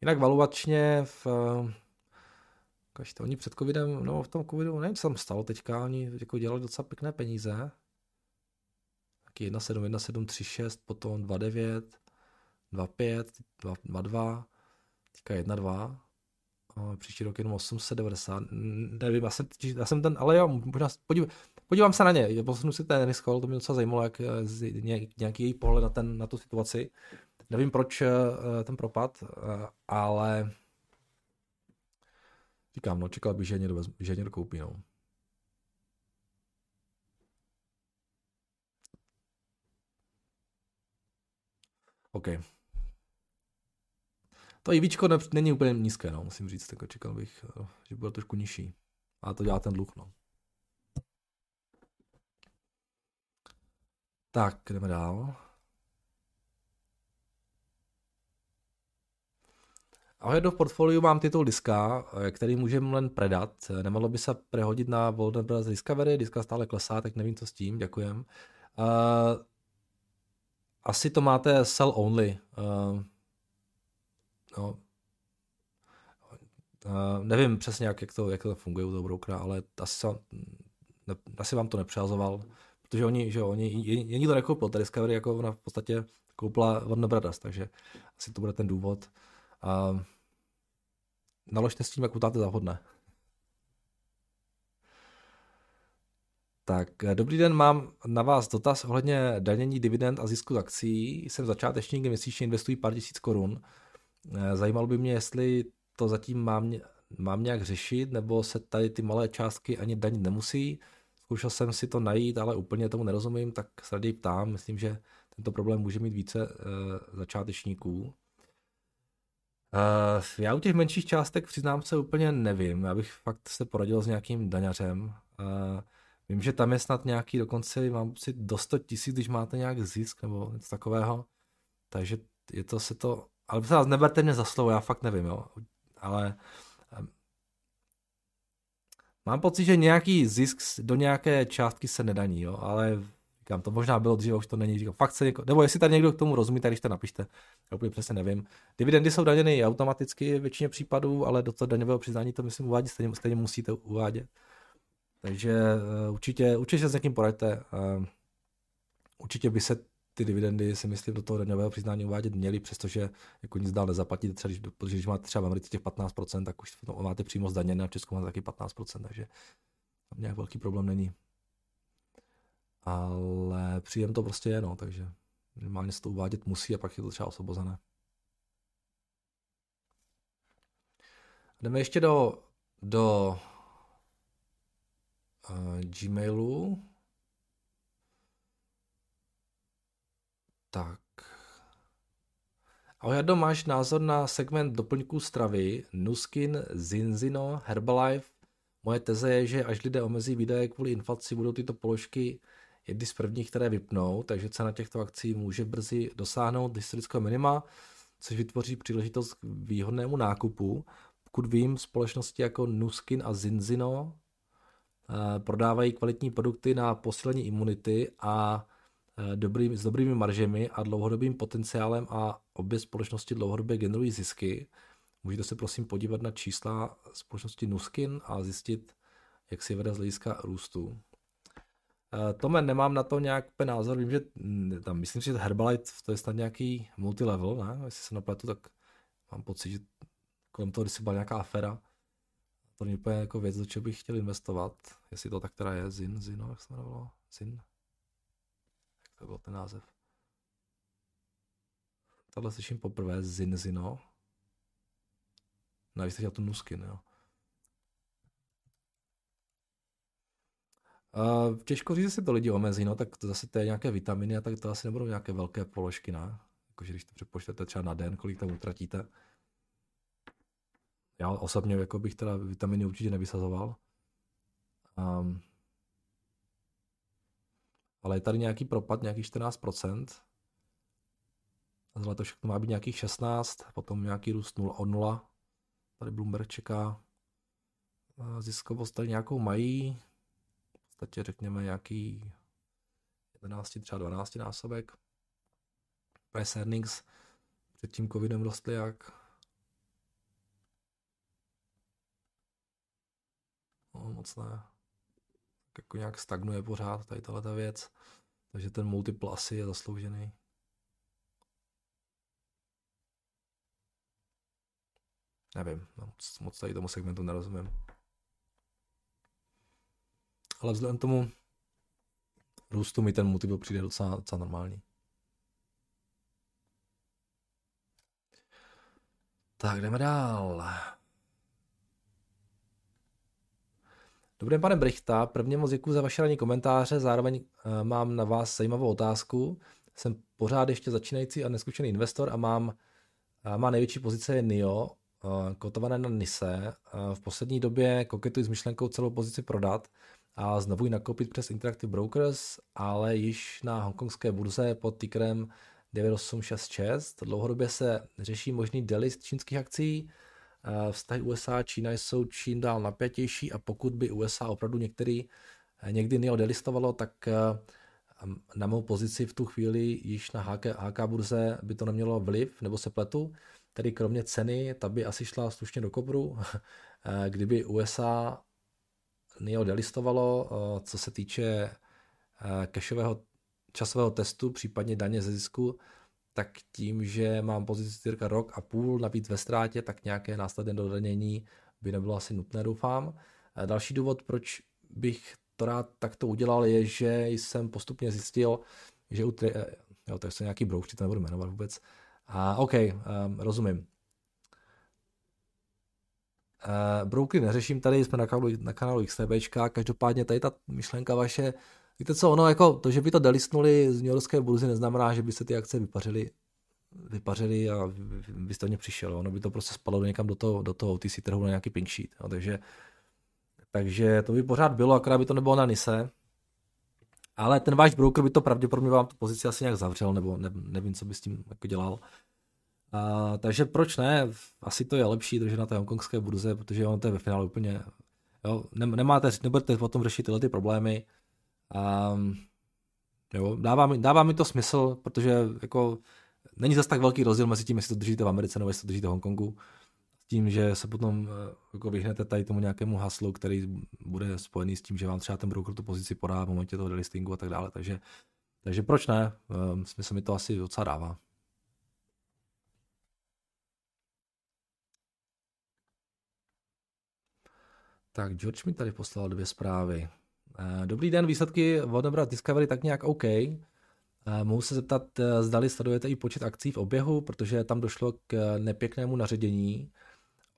Jinak valuačně v Kažte, oni před covidem, no v tom covidu, nevím, co tam stalo teďka, oni jako dělali docela pěkné peníze. Taky 1,7, 1,736, potom 2,9, 2,5, 2,2, teďka 1,2, příští rok jenom 890, nevím, já jsem, já jsem ten, ale jo, možná podív, podívám se na ně, posunu si ten Scroll, to mě docela zajímalo, jak nějaký její pohled na, ten, na tu situaci. nevím proč ten propad, ale říkám, no čekal bych, že někdo, že někdo koupí, no. OK. To IVčko ne, není úplně nízké, no, musím říct, tak čekal bych, eh, že bude trošku nižší. A to dělá ten dluh, no. Tak, jdeme dál. Ahoj, do portfoliu mám titul diska, eh, který můžeme jen predat. Nemohlo by se prehodit na Golden Brothers Discovery, diska stále klesá, tak nevím, co s tím, děkujem. Uh, asi to máte sell only. Uh, no, uh, nevím přesně, jak, jak, to, jak to funguje u toho brokera, ale asi, ne, asi vám to nepřehazoval, protože oni, že oni, je, to nekoupil, ta Discovery jako ona v podstatě koupila Warner Brothers, takže asi to bude ten důvod. Uh, naložte s tím, jak utáte za hodné. Tak, dobrý den, mám na vás dotaz ohledně danění dividend a zisku z akcí. Jsem začátečník, měsíčně investují pár tisíc korun. Eh, zajímalo by mě, jestli to zatím mám, mám nějak řešit, nebo se tady ty malé částky ani danit nemusí. Zkoušel jsem si to najít, ale úplně tomu nerozumím, tak se raději ptám. Myslím, že tento problém může mít více uh, začátečníků. Uh, já u těch menších částek přiznám se úplně nevím. Já bych fakt se poradil s nějakým daňařem. Uh, Vím, že tam je snad nějaký, dokonce mám si do 100 tisíc, když máte nějak zisk nebo něco takového. Takže je to se to, ale vás neberte mě za slovo, já fakt nevím, jo. Ale mám pocit, že nějaký zisk do nějaké částky se nedaní, jo, ale říkám, to možná bylo dříve, už to není, říkám, fakt se něko, nebo jestli tady někdo k tomu rozumí, tak když to napište, já úplně přesně nevím. Dividendy jsou daněny automaticky v většině případů, ale do toho daňového přiznání to myslím uvádět, stejně, stejně musíte uvádět. Takže uh, určitě, určitě se s někým poraďte. Uh, určitě by se ty dividendy si myslím do toho daňového přiznání uvádět měly, přestože jako nic dál nezaplatíte, třeba, když, protože když máte třeba v Americe těch 15%, tak už to máte přímo zdaněné a v Česku máte taky 15%, takže tam nějak velký problém není. Ale příjem to prostě je, no, takže minimálně se to uvádět musí a pak je to třeba osvobozené. Jdeme ještě do, do Gmailu. Tak. Ahoj, Jado, máš názor na segment doplňků stravy Nuskin, Zinzino, Herbalife? Moje teze je, že až lidé omezí výdaje kvůli inflaci, budou tyto položky jedny z prvních, které vypnou, takže cena těchto akcí může brzy dosáhnout historického minima, což vytvoří příležitost k výhodnému nákupu. Pokud vím, společnosti jako Nuskin a Zinzino Eh, prodávají kvalitní produkty na posílení imunity a dobrý, s dobrými maržemi a dlouhodobým potenciálem a obě společnosti dlouhodobě generují zisky. Můžete se prosím podívat na čísla společnosti Nuskin a zjistit, jak si vede z hlediska růstu. Eh, Tome, nemám na to nějak názor, vím, že tam, myslím že Herbalife to je snad nějaký multilevel, ne? Jestli se napletu, tak mám pocit, že kolem toho, když byla nějaká afera, to není úplně jako věc, do čeho bych chtěl investovat. Jestli to tak teda je, Zin, Zino, jak se jmenovalo? Zin? To byl ten název? Tohle slyším poprvé, Zin, Zino. No, vy jste tu Nuskin, jo. Uh, těžko říct, jestli to lidi omezí, no, tak to zase to je nějaké vitaminy a tak to asi nebudou nějaké velké položky, ne? Jakože když to přepočtete třeba na den, kolik tam utratíte. Já osobně jako bych teda vitaminy určitě nevysazoval. Um, ale je tady nějaký propad, nějakých 14%. A za to všechno má být nějakých 16, potom nějaký růst 0 od 0. Tady Bloomberg čeká ziskovost tady nějakou mají. V podstatě řekněme nějaký 11, třeba 12 násobek. Price earnings před tím covidem rostly jak No, moc ne. Jako nějak stagnuje pořád tady tahle ta věc. Takže ten multiple asi je zasloužený. Nevím, no, moc, moc tady tomu segmentu nerozumím. Ale vzhledem tomu růstu mi ten multiple přijde docela, docela normální. Tak jdeme dál. Dobrý den, pane Brichta. Prvně moc děkuji za vaše ranní komentáře, zároveň uh, mám na vás zajímavou otázku. Jsem pořád ještě začínající a neskušený investor a mám uh, má největší pozice je NIO, uh, kotované na NISE. V poslední době koketuji s myšlenkou celou pozici prodat a znovu ji nakoupit přes Interactive Brokers, ale již na hongkongské burze pod tickerem 9866. Dlouhodobě se řeší možný delist čínských akcí, vztahy USA a Čína jsou čím dál napětější a pokud by USA opravdu některý někdy neodelistovalo, tak eh, na mou pozici v tu chvíli již na HK, HK burze by to nemělo vliv, nebo se pletu, tedy kromě ceny, ta by asi šla slušně do kobru, eh, kdyby USA neodelistovalo, eh, co se týče cashového časového testu, případně daně ze zisku, tak tím, že mám pozici cirka rok a půl navíc ve ztrátě, tak nějaké následné dodanění by nebylo asi nutné, doufám. Další důvod, proč bych to rád takto udělal, je, že jsem postupně zjistil, že u tri- jo, to je nějaký broušky, to nebudu jmenovat vůbec. A OK, um, rozumím. Uh, broukry neřeším tady, jsme na kanálu, na kanálu XTBčka, každopádně tady ta myšlenka vaše Víte co, ono jako to, že by to delistnuli z New Yorkské burzy, neznamená, že by se ty akce vypařily vypařili a byste o ně přišel. Ono by to prostě spadlo někam do toho, do toho OTC trhu na nějaký pink sheet. Jo. Takže, takže to by pořád bylo, akorát by to nebylo na NISE. Ale ten váš broker by to pravděpodobně vám tu pozici asi nějak zavřel, nebo ne, nevím, co by s tím jako dělal. A, takže proč ne? Asi to je lepší držet na té hongkongské burze, protože on to je ve finále úplně... Jo, nemáte, nebudete potom řešit tyhle ty problémy. Um, jo, dává, mi, dává mi to smysl, protože jako není zase tak velký rozdíl mezi tím, jestli to držíte v Americe nebo jestli to držíte v Hongkongu. S tím, že se potom eh, jako vyhnete tady tomu nějakému haslu, který bude spojený s tím, že vám třeba ten broker tu pozici podá v momentě toho delistingu a tak dále. Takže, takže proč ne? Um, smysl mi to asi docela dává. Tak George mi tady poslal dvě zprávy. Eh, dobrý den, výsledky Warner Discovery tak nějak OK. Eh, mohu se zeptat, eh, zdali sledujete i počet akcí v oběhu, protože tam došlo k nepěknému naředění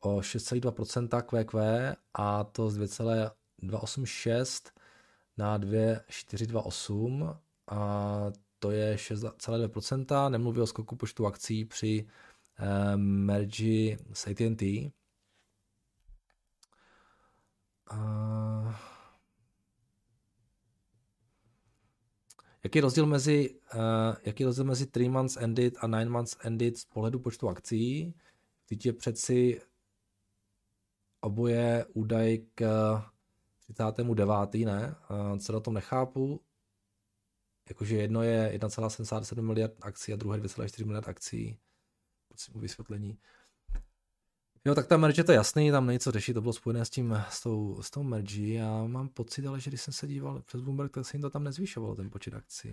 o 6,2% QQ a to z 2,286 na 2,428 a to je 6,2%. Nemluví o skoku počtu akcí při merge s AT&T. Uh, Jaký je rozdíl mezi, uh, jaký je rozdíl mezi 3 months ended a 9 months ended z pohledu počtu akcí? Teď je přeci oboje údaj k 39. ne? Uh, co na tom nechápu? Jakože jedno je 1,77 miliard akcí a druhé 2,4 miliard akcí. Prosím o vysvětlení. Jo, tak ta merge to je jasný, tam není co řešit, to bylo spojené s tím, s tou, s tou merge. Já mám pocit, ale že když jsem se díval přes Bloomberg, tak se jim to tam nezvýšovalo, ten počet akcí.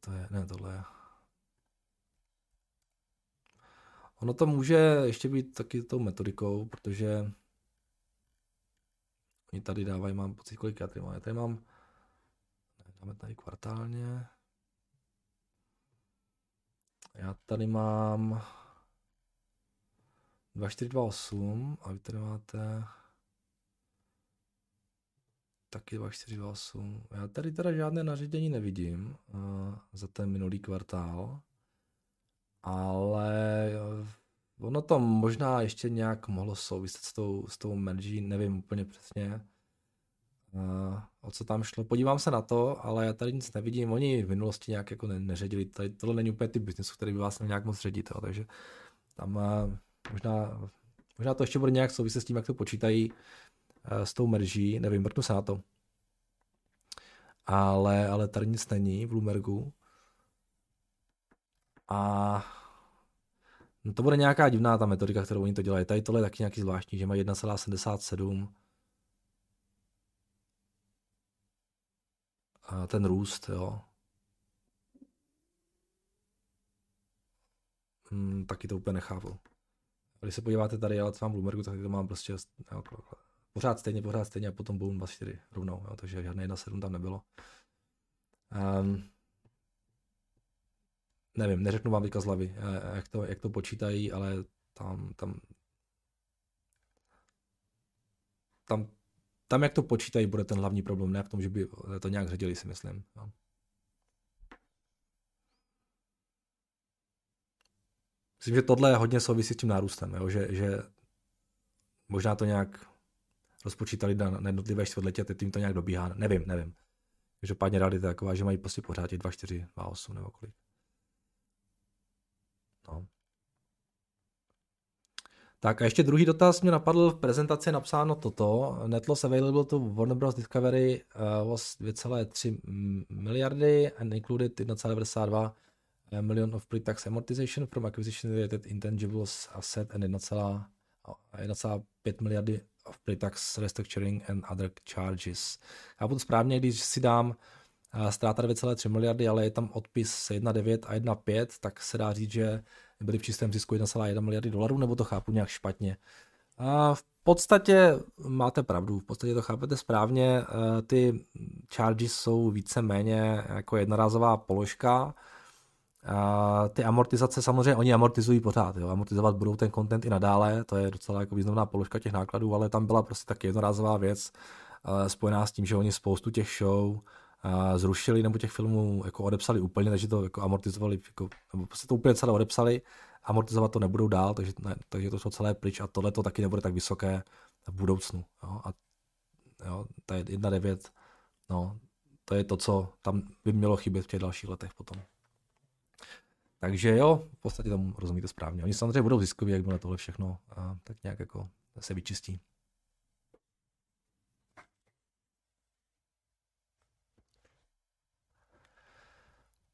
To je, ne, tohle je. Ono to může ještě být taky tou metodikou, protože oni tady dávají, mám pocit, kolik já tady mám. Já tady mám Dáme tady kvartálně. Já tady mám 2428 a vy tady máte taky 2428. Já tady teda žádné nařízení nevidím uh, za ten minulý kvartál, ale uh, ono to možná ještě nějak mohlo souviset s tou, s tou mergí, nevím úplně přesně. Uh, o co tam šlo. Podívám se na to, ale já tady nic nevidím. Oni v minulosti nějak jako ne, neředili. Tady, tohle není úplně ty biznesu, který by vás měl nějak moc ředit. Jo. Takže tam uh, možná, možná to ještě bude nějak souviset s tím, jak to počítají uh, s tou merží. Nevím, mrknu se na to. Ale, ale tady nic není v Bloombergu. A no to bude nějaká divná ta metodika, kterou oni to dělají. Tady tohle je taky nějaký zvláštní, že mají 1,77 ten růst, jo. Hmm, taky to úplně nechápu. Když se podíváte tady, já mám Bloombergu, tak to mám prostě jo, pořád stejně, pořád stejně a potom boom 24 rovnou, jo, takže žádné 1,7 tam nebylo. Um, nevím, neřeknu vám teďka z hlavy, eh, jak to, jak to počítají, ale tam, tam, tam, tam, jak to počítají, bude ten hlavní problém, ne v tom, že by to nějak ředili, si myslím. No. Myslím, že tohle hodně souvisí s tím nárůstem, jo? Že, že možná to nějak rozpočítali na, na jednotlivé čtvrtletí a teď jim to nějak dobíhá. Nevím, nevím. Každopádně realita taková, že mají prostě pořád těch 2, 4, 2, 8 nebo kolik. No. Tak a ještě druhý dotaz mě napadl, v prezentaci napsáno toto. Net loss available to Warner Bros. Discovery was 2,3 miliardy and included 1,92 million of pre-tax amortization from acquisition related intangibles asset and 1,5 miliardy of pre-tax restructuring and other charges. Chápu to správně, když si dám eh, ztráta 2,3 miliardy, ale je tam odpis 1,9 a 1,5, tak se dá říct, že byli v čistém zisku 1,1 miliardy dolarů, nebo to chápu nějak špatně. A v podstatě máte pravdu, v podstatě to chápete správně, eh, ty charges jsou více-méně jako jednorázová položka, a ty amortizace samozřejmě oni amortizují pořád, jo. amortizovat budou ten content i nadále, to je docela jako významná položka těch nákladů, ale tam byla prostě taky jednorázová věc spojená s tím, že oni spoustu těch show zrušili nebo těch filmů jako odepsali úplně, takže to jako amortizovali, jako, nebo prostě to úplně celé odepsali, amortizovat to nebudou dál, takže, ne, takže to šlo celé pryč a tohle to taky nebude tak vysoké v budoucnu. Jo. A jo, ta 1.9, no, to je to, co tam by mělo chybět v těch dalších letech potom. Takže jo, v podstatě tomu rozumíte správně. Oni samozřejmě budou ziskoví, jak bylo tohle všechno a tak nějak jako se vyčistí.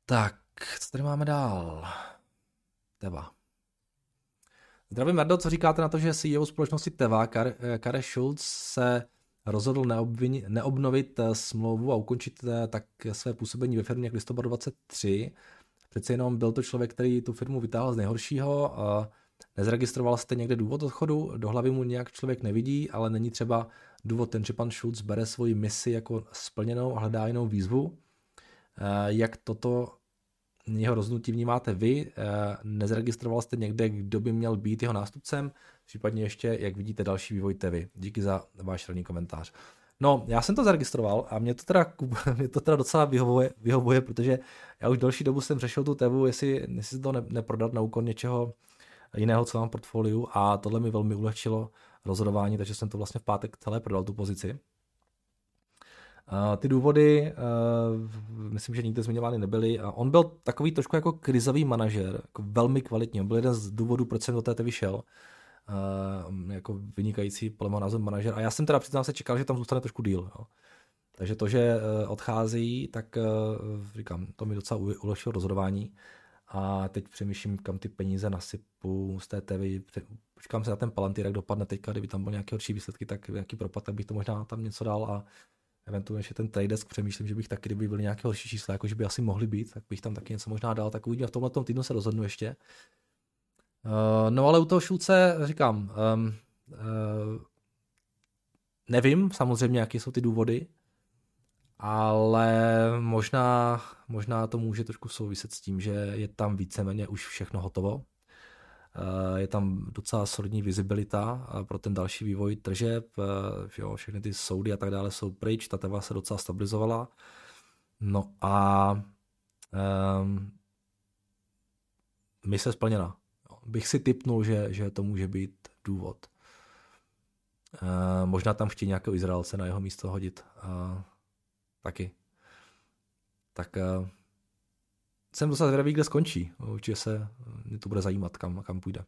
Tak, co tady máme dál? Teva. Zdravím, Mardo, co říkáte na to, že CEO společnosti Teva, Kare Schulz, se rozhodl neobnovit eh, smlouvu a ukončit eh, tak své působení ve firmě k listopadu 23 Přece jenom byl to člověk, který tu firmu vytáhl z nejhoršího. A nezregistroval jste někde důvod odchodu, do hlavy mu nějak člověk nevidí, ale není třeba důvod ten, že pan Schulz bere svoji misi jako splněnou a hledá jinou výzvu. Jak toto jeho rozhodnutí vnímáte vy? Nezregistroval jste někde, kdo by měl být jeho nástupcem? Případně ještě, jak vidíte další vývoj vy. Díky za váš rovný komentář. No, já jsem to zaregistroval a mě to teda, mě to teda docela vyhovuje, vyhovuje, protože já už další dobu jsem řešil tu tevu, jestli, jestli to ne, neprodat na úkor něčeho jiného, co mám v portfoliu a tohle mi velmi ulehčilo rozhodování, takže jsem to vlastně v pátek celé prodal tu pozici. Ty důvody, uh, myslím, že nikde zmiňovány nebyly. A on byl takový trošku jako krizový manažer, jako velmi kvalitní. On byl jeden z důvodů, proč jsem do té vyšel uh, jako vynikající podle mého názoru manažer. A já jsem teda přiznám se čekal, že tam zůstane trošku díl. Jo. Takže to, že uh, odchází, tak říkám, to mi docela ulehčilo rozhodování. A teď přemýšlím, kam ty peníze nasypu z té TV. Počkám se na ten Palantir, jak dopadne teďka, kdyby tam byl nějaké horší výsledky, tak nějaký propad, tak bych to možná tam něco dal a eventuálně ještě ten trade desk přemýšlím, že bych taky, kdyby byly nějaké horší čísla, jakože by asi mohly být, tak bych tam taky něco možná dal, tak uvidíme v tomhle týdnu se rozhodnu ještě. Uh, no ale u toho Šulce říkám, um, uh, nevím samozřejmě, jaké jsou ty důvody, ale možná, možná to může trošku souviset s tím, že je tam víceméně už všechno hotovo. Uh, je tam docela solidní vizibilita pro ten další vývoj tržeb, jo, všechny ty soudy a tak dále jsou pryč, ta teva se docela stabilizovala. No a um, mise splněna bych si typnul, že, že to může být důvod. Uh, možná tam chtějí nějakého Izraelce na jeho místo hodit. Uh, taky. Tak jsem docela zvědavý, kde skončí. Určitě se mě to bude zajímat, kam, kam půjde.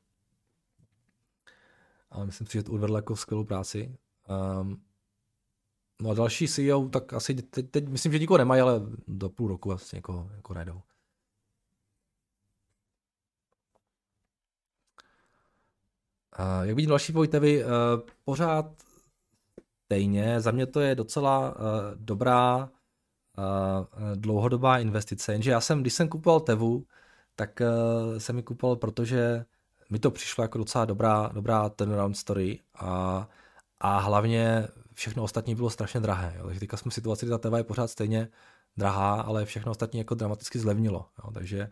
Ale myslím si, že to odvedl jako skvělou práci. Um, no a další CEO, tak asi teď, teď myslím, že nikoho nemají, ale do půl roku asi někoho jako najdou. Jak vidím další Vojtevi, eh, pořád stejně, za mě to je docela eh, dobrá dlouhodobá investice, jenže já jsem, když jsem kupoval Tevu, tak jsem mi kupoval, protože mi to přišlo jako docela dobrá, dobrá turnaround story a, a hlavně všechno ostatní bylo strašně drahé. Jo. Takže teďka jsme v situaci, kdy ta Teva je pořád stejně drahá, ale všechno ostatní jako dramaticky zlevnilo. Jo, takže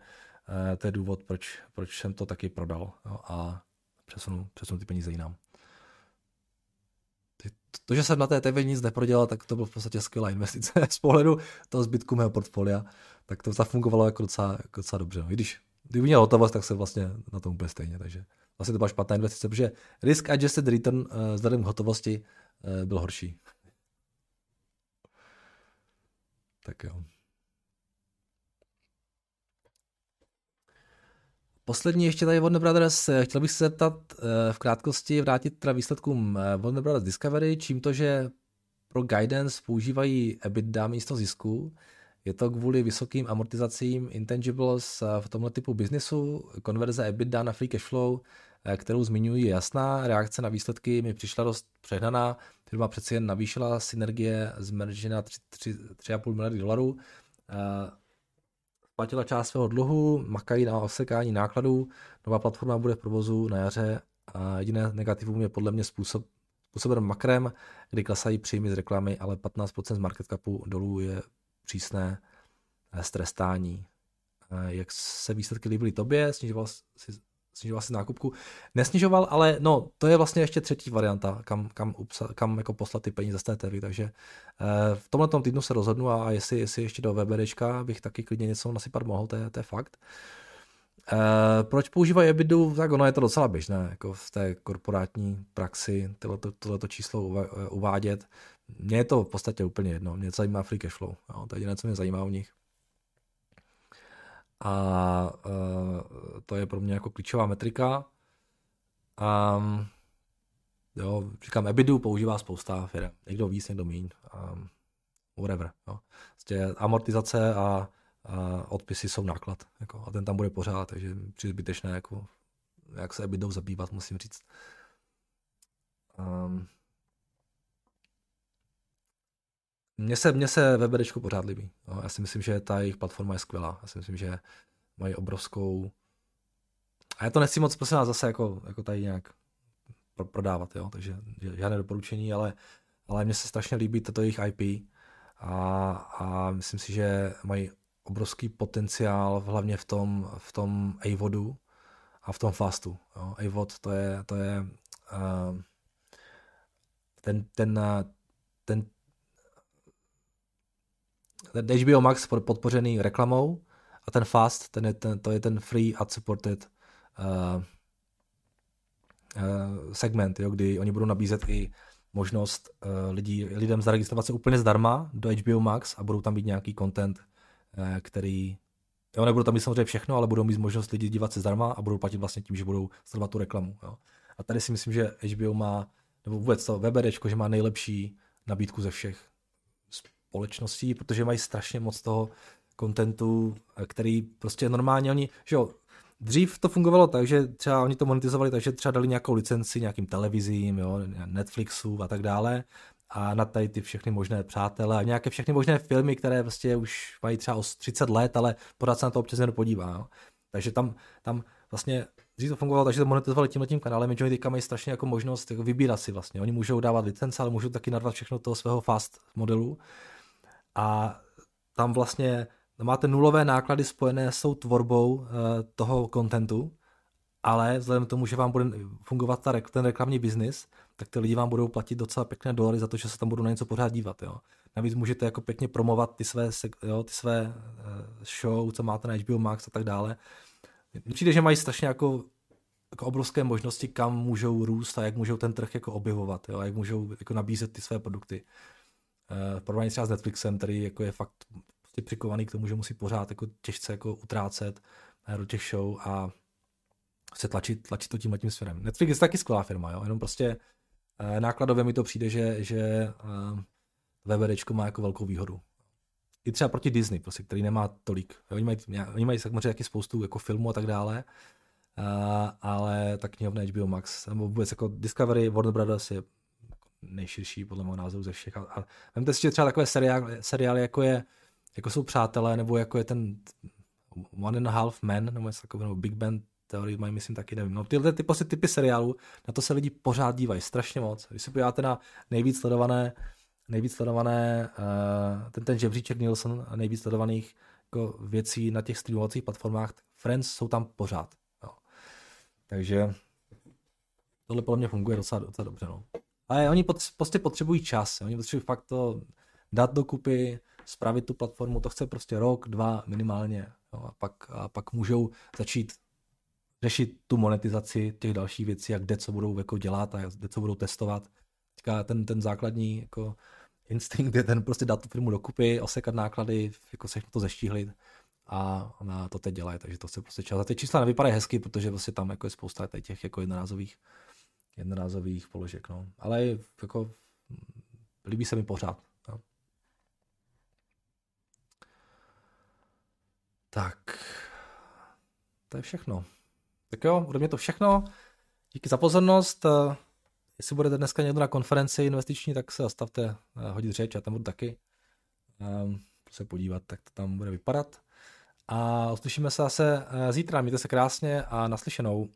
uh, to je důvod, proč, proč jsem to taky prodal jo, a přesunu, přesunu ty peníze jinam. To, že jsem na té TV nic neprodělal, tak to bylo v podstatě skvělá investice. Z pohledu toho zbytku mého portfolia, tak to zafungovalo jako docela, jako docela dobře. No. I když kdyby měl hotovost, tak se vlastně na tom úplně stejně. Takže vlastně to byla špatná investice, protože risk adjusted return uh, vzhledem k hotovosti uh, byl horší. Tak jo. Poslední ještě tady Warner Brothers. Eh, chtěl bych se zeptat v krátkosti, vrátit teda výsledkům Warner Brothers Discovery, čím to, že pro guidance používají EBITDA místo zisku. Je to kvůli vysokým amortizacím intangibles v tomhle typu biznesu, konverze EBITDA na free cash flow, eh, kterou zmiňuji, je jasná. Reakce na výsledky mi přišla dost přehnaná. Firma přeci jen navýšila synergie z merge na 3,5 miliardy dolarů. Platila část svého dluhu, makají na osekání nákladů, nová platforma bude v provozu na jaře a jediné negativum je podle mě způsob, způsoben makrem, kdy klesají příjmy z reklamy, ale 15% z market capu dolů je přísné eh, strestání. Eh, jak se výsledky líbily tobě, snižoval si, snižoval si nákupku? Nesnižoval, ale no, to je vlastně ještě třetí varianta, kam, kam, upsa, kam jako poslat ty peníze z té TV, takže eh, v tomhle týdnu se rozhodnu a jestli, jestli ještě do VBDčka bych taky klidně něco nasypat mohl, to je, to je fakt. Uh, proč používají EBITDu? Tak ono je to docela běžné, jako v té korporátní praxi tohleto, tohleto číslo uvádět. Mně je to v podstatě úplně jedno. Mě zajímá free cash flow. Jo? To je jediné, co mě zajímá u nich. A uh, to je pro mě jako klíčová metrika. Um, jo, říkám, EBITDu používá spousta firm. Někdo víc, někdo míň. Um, whatever. Jo. Vlastně amortizace a, a odpisy jsou náklad. Jako, a ten tam bude pořád, takže při zbytečné, jako, jak se EBITDou zabývat, musím říct. Um, Mně se, mně se VBDčko pořád líbí. No, já si myslím, že ta jejich platforma je skvělá. Já si myslím, že mají obrovskou... A já to nechci moc prosím zase jako, jako tady nějak pro, prodávat, jo? takže žádné doporučení, ale, ale mně se strašně líbí toto jejich IP a, a myslím si, že mají obrovský potenciál hlavně v tom, v tom AVODu a v tom fastu. Jo? AVOD to je, to je uh, ten, ten, ten ten HBO Max podpořený reklamou a ten Fast, ten je ten, to je ten free ad supported uh, uh, segment, jo, kdy oni budou nabízet i možnost uh, lidí, lidem zaregistrovat se úplně zdarma do HBO Max a budou tam být nějaký content, uh, který Jo, nebudou tam mít samozřejmě všechno, ale budou mít možnost lidi dívat se zdarma a budou platit vlastně tím, že budou sledovat tu reklamu. Jo. A tady si myslím, že HBO má, nebo vůbec to VBDčko, že má nejlepší nabídku ze všech společností, protože mají strašně moc toho kontentu, který prostě normálně oni, že jo, Dřív to fungovalo tak, že třeba oni to monetizovali, takže třeba dali nějakou licenci nějakým televizím, jo, Netflixu a tak dále a na tady ty všechny možné přátelé a nějaké všechny možné filmy, které prostě už mají třeba o 30 let, ale pořád se na to občas jen podívá. Jo. Takže tam, tam vlastně dřív to fungovalo takže to monetizovali tímhle tím kanálem, že oni teďka mají strašně jako možnost jako vybírat si vlastně. Oni můžou dávat licence, ale můžou taky narvat všechno toho svého fast modelu a tam vlastně máte nulové náklady spojené s tou tvorbou uh, toho kontentu, ale vzhledem k tomu, že vám bude fungovat ta, ten reklamní biznis, tak ty lidi vám budou platit docela pěkné dolary za to, že se tam budou na něco pořád dívat. Jo. Navíc můžete jako pěkně promovat ty své, jo, ty své uh, show, co máte na HBO Max a tak dále. Přijde, že mají strašně jako, jako obrovské možnosti, kam můžou růst a jak můžou ten trh jako objevovat, jo, jak můžou jako nabízet ty své produkty. Eh, v porovnání třeba s Netflixem, který jako je fakt prostě přikovaný k tomu, že musí pořád jako těžce jako utrácet eh, do těch show a se tlačit, tlačit to tímhle tím směrem. Netflix je taky skvělá firma, jo? jenom prostě eh, nákladově mi to přijde, že, že VVDčko má jako velkou výhodu. I třeba proti Disney, prostě, který nemá tolik. Oni mají, oni mají samozřejmě taky spoustu jako filmů a tak dále, ale ta knihovna HBO Max, nebo vůbec jako Discovery, Warner Brothers je nejširší podle mého názoru ze všech. A, a vemte si třeba takové seriály, seriály jako, je, jako jsou Přátelé, nebo jako je ten One and a Half Men, nebo něco takového, nebo Big Bang teorii mají, myslím, taky nevím. No, tyhle ty, prostě typy seriálů, na to se lidi pořád dívají strašně moc. Když se podíváte na nejvíc sledované nejvíc sledované, uh, ten, ten žebříček Nielsen nejvíc sledovaných jako věcí na těch streamovacích platformách, Friends jsou tam pořád. Jo. Takže tohle podle mě funguje docela, docela dobře. No. Ale oni prostě potřebují čas. Oni potřebují fakt to dát dokupy, spravit tu platformu, to chce prostě rok, dva minimálně. Jo, a, pak, a pak můžou začít řešit tu monetizaci těch dalších věcí, jak kde co budou jako dělat a kde co budou testovat. Teďka ten, ten základní jako instinkt je ten prostě dát tu firmu dokupy, osekat náklady, jako se to zeštíhlit a na to teď dělají, takže to se prostě čas. A ty čísla nevypadají hezky, protože prostě tam jako je spousta těch jako jednorázových, jednorázových položek, no. Ale jako líbí se mi pořád. No. Tak, to je všechno. Tak jo, ode mě to všechno. Díky za pozornost. Jestli budete dneska někdo na konferenci investiční, tak se zastavte eh, hodit řeč, já tam budu taky. Um, se podívat, tak to tam bude vypadat. A uslyšíme se zase eh, zítra. Mějte se krásně a naslyšenou.